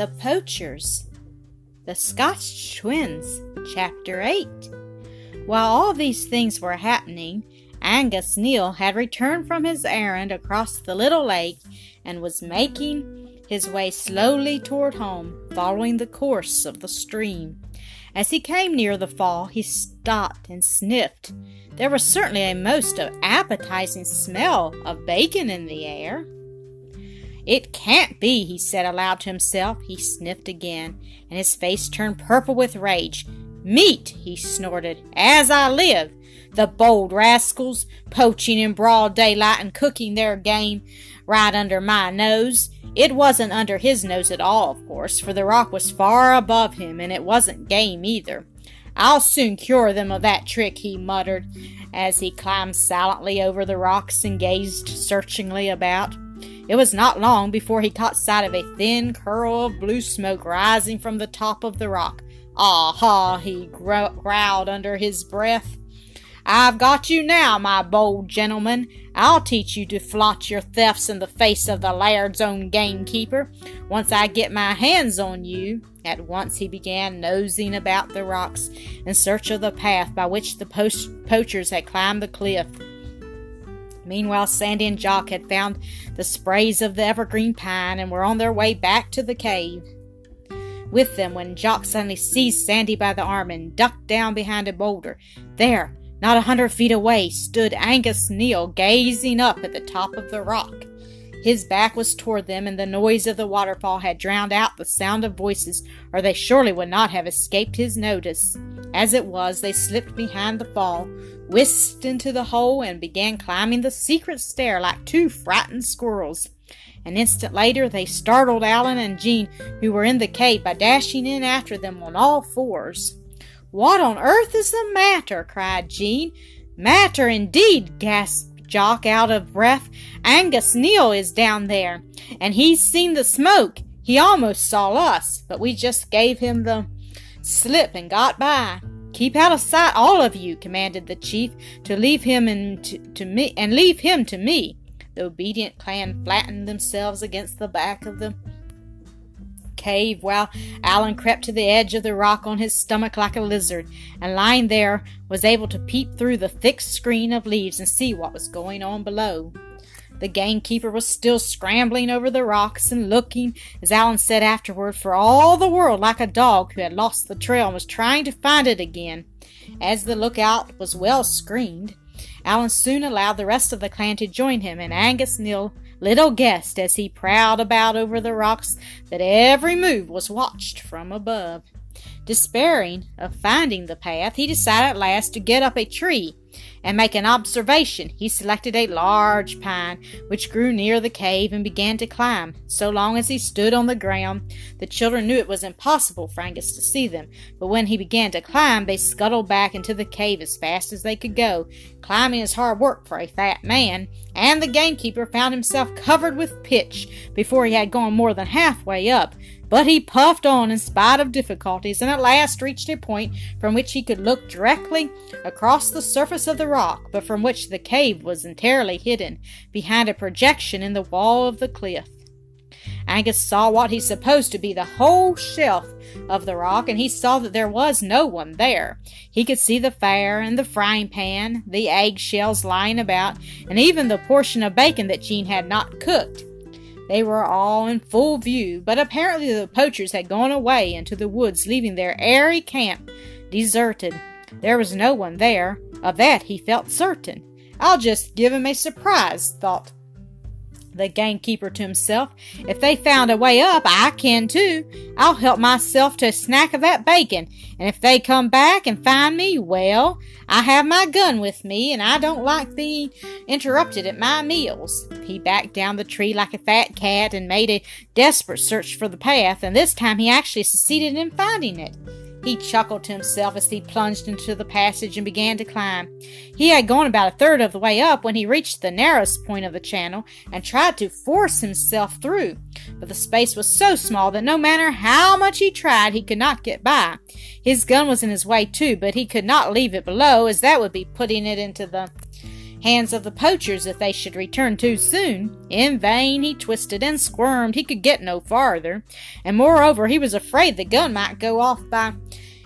The Poachers. The Scotch Twins. Chapter 8. While all these things were happening, Angus Neal had returned from his errand across the little lake and was making his way slowly toward home, following the course of the stream. As he came near the fall, he stopped and sniffed. There was certainly a most appetizing smell of bacon in the air. It can't be, he said aloud to himself. He sniffed again, and his face turned purple with rage. Meat, he snorted, as I live. The bold rascals, poaching in broad daylight and cooking their game right under my nose. It wasn't under his nose at all, of course, for the rock was far above him, and it wasn't game either. I'll soon cure them of that trick, he muttered, as he climbed silently over the rocks and gazed searchingly about. It was not long before he caught sight of a thin curl of blue smoke rising from the top of the rock. Aha! he growled under his breath. I've got you now, my bold gentleman. I'll teach you to flaunt your thefts in the face of the laird's own gamekeeper. Once I get my hands on you. At once he began nosing about the rocks in search of the path by which the poachers had climbed the cliff. Meanwhile, Sandy and Jock had found the sprays of the evergreen pine and were on their way back to the cave. With them, when Jock suddenly seized Sandy by the arm and ducked down behind a boulder. There, not a hundred feet away, stood Angus Neal gazing up at the top of the rock. His back was toward them, and the noise of the waterfall had drowned out the sound of voices, or they surely would not have escaped his notice. As it was, they slipped behind the fall, whisked into the hole, and began climbing the secret stair like two frightened squirrels. An instant later, they startled Alan and Jean, who were in the cave, by dashing in after them on all fours. What on earth is the matter? cried Jean. Matter indeed, gasped Jock out of breath. Angus Neal is down there, and he's seen the smoke. He almost saw us, but we just gave him the slip and got by. Keep out of sight, all of you, commanded the chief, to leave him and to, to me and leave him to me. The obedient clan flattened themselves against the back of the cave while Alan crept to the edge of the rock on his stomach like a lizard, and lying there was able to peep through the thick screen of leaves and see what was going on below. The gamekeeper was still scrambling over the rocks and looking, as Alan said afterward, for all the world like a dog who had lost the trail and was trying to find it again. As the lookout was well screened, Alan soon allowed the rest of the clan to join him, and Angus Neal little guessed as he prowled about over the rocks that every move was watched from above. Despairing of finding the path, he decided at last to get up a tree and make an observation, he selected a large pine which grew near the cave and began to climb. So long as he stood on the ground, the children knew it was impossible for Angus to see them, but when he began to climb, they scuttled back into the cave as fast as they could go. Climbing is hard work for a fat man, and the gamekeeper found himself covered with pitch before he had gone more than halfway up. But he puffed on in spite of difficulties, and at last reached a point from which he could look directly across the surface of the rock, but from which the cave was entirely hidden behind a projection in the wall of the cliff. Angus saw what he supposed to be the whole shelf of the rock, and he saw that there was no one there. He could see the fire and the frying pan, the egg shells lying about, and even the portion of bacon that Jean had not cooked. They were all in full view, but apparently the poachers had gone away into the woods, leaving their airy camp deserted. There was no one there. Of that he felt certain. I'll just give him a surprise, thought the gamekeeper to himself. If they found a way up, I can too. I'll help myself to a snack of that bacon. And if they come back and find me, well, I have my gun with me, and I don't like being interrupted at my meals. He backed down the tree like a fat cat and made a desperate search for the path, and this time he actually succeeded in finding it. He chuckled to himself as he plunged into the passage and began to climb. He had gone about a third of the way up when he reached the narrowest point of the channel and tried to force himself through, but the space was so small that no matter how much he tried, he could not get by. His gun was in his way too, but he could not leave it below, as that would be putting it into the hands of the poachers if they should return too soon. In vain he twisted and squirmed, he could get no farther, and moreover he was afraid the gun might go off by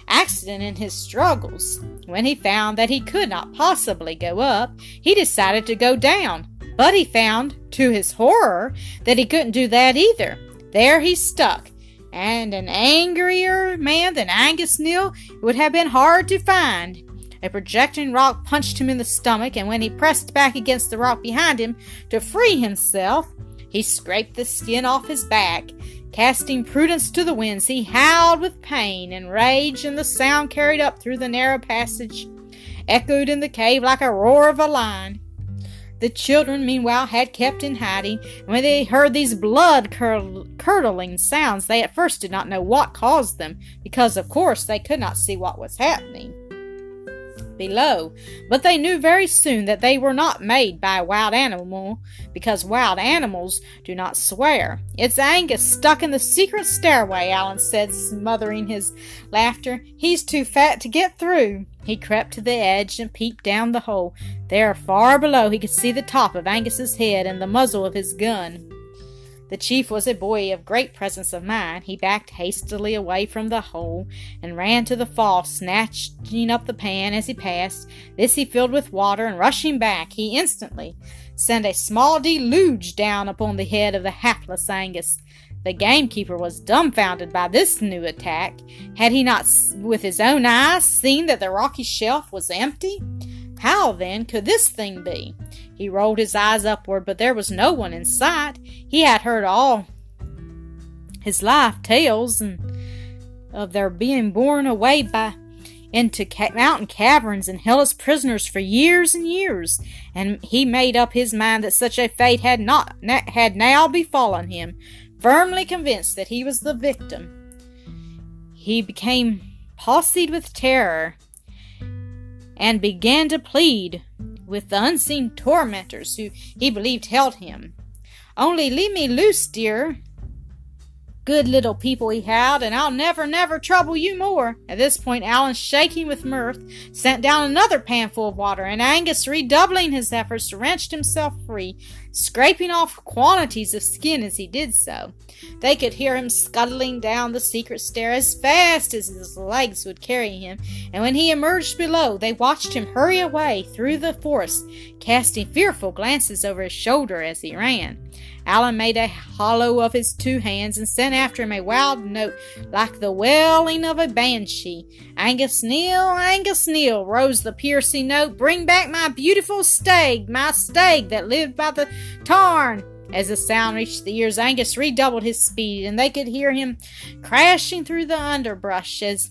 accident in his struggles. When he found that he could not possibly go up, he decided to go down. But he found, to his horror, that he couldn't do that either. There he stuck, and an angrier man than Angus Neal would have been hard to find. A projecting rock punched him in the stomach, and when he pressed back against the rock behind him to free himself, he scraped the skin off his back. Casting prudence to the winds, he howled with pain and rage, and the sound carried up through the narrow passage echoed in the cave like a roar of a lion. The children, meanwhile, had kept in hiding, and when they heard these blood curdling sounds, they at first did not know what caused them, because, of course, they could not see what was happening below, but they knew very soon that they were not made by a wild animal, because wild animals do not swear. It's Angus stuck in the secret stairway, Alan said, smothering his laughter. He's too fat to get through. He crept to the edge and peeped down the hole. There, far below, he could see the top of Angus's head and the muzzle of his gun. The chief was a boy of great presence of mind. He backed hastily away from the hole and ran to the fall, snatching up the pan as he passed. This he filled with water, and rushing back, he instantly sent a small deluge down upon the head of the hapless Angus. The gamekeeper was dumbfounded by this new attack. Had he not, with his own eyes, seen that the rocky shelf was empty? How, then, could this thing be? He rolled his eyes upward, but there was no one in sight. He had heard all his life tales and of their being borne away by into ca- mountain caverns and held as prisoners for years and years, and he made up his mind that such a fate had not had now befallen him firmly convinced that he was the victim. He became palsied with terror and began to plead with the unseen tormentors who he believed held him. Only leave me loose, dear, Good little people, he howled, and I'll never, never trouble you more. At this point, Alan, shaking with mirth, sent down another panful of water, and Angus, redoubling his efforts, wrenched himself free, scraping off quantities of skin as he did so. They could hear him scuttling down the secret stair as fast as his legs would carry him, and when he emerged below, they watched him hurry away through the forest, casting fearful glances over his shoulder as he ran. Alan made a hollow of his two hands and sent after him a wild note like the wailing of a banshee. Angus Neal, Angus Neal, rose the piercing note. Bring back my beautiful stag, my stag that lived by the tarn. As the sound reached the ears, Angus redoubled his speed, and they could hear him crashing through the underbrush as,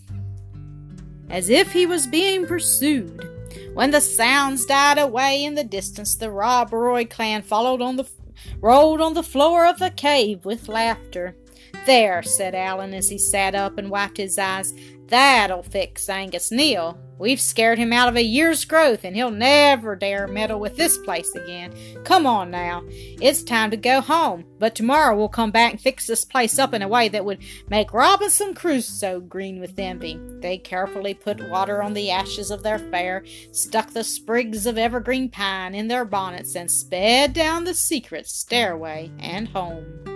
as if he was being pursued. When the sounds died away in the distance, the Rob Roy clan followed on the rolled on the floor of the cave with laughter. There, said Alan as he sat up and wiped his eyes, that'll fix Angus Neal. We've scared him out of a year's growth, and he'll never dare meddle with this place again. Come on now. It's time to go home, but tomorrow we'll come back and fix this place up in a way that would make Robinson Crusoe green with envy. They carefully put water on the ashes of their fire, stuck the sprigs of evergreen pine in their bonnets, and sped down the secret stairway and home.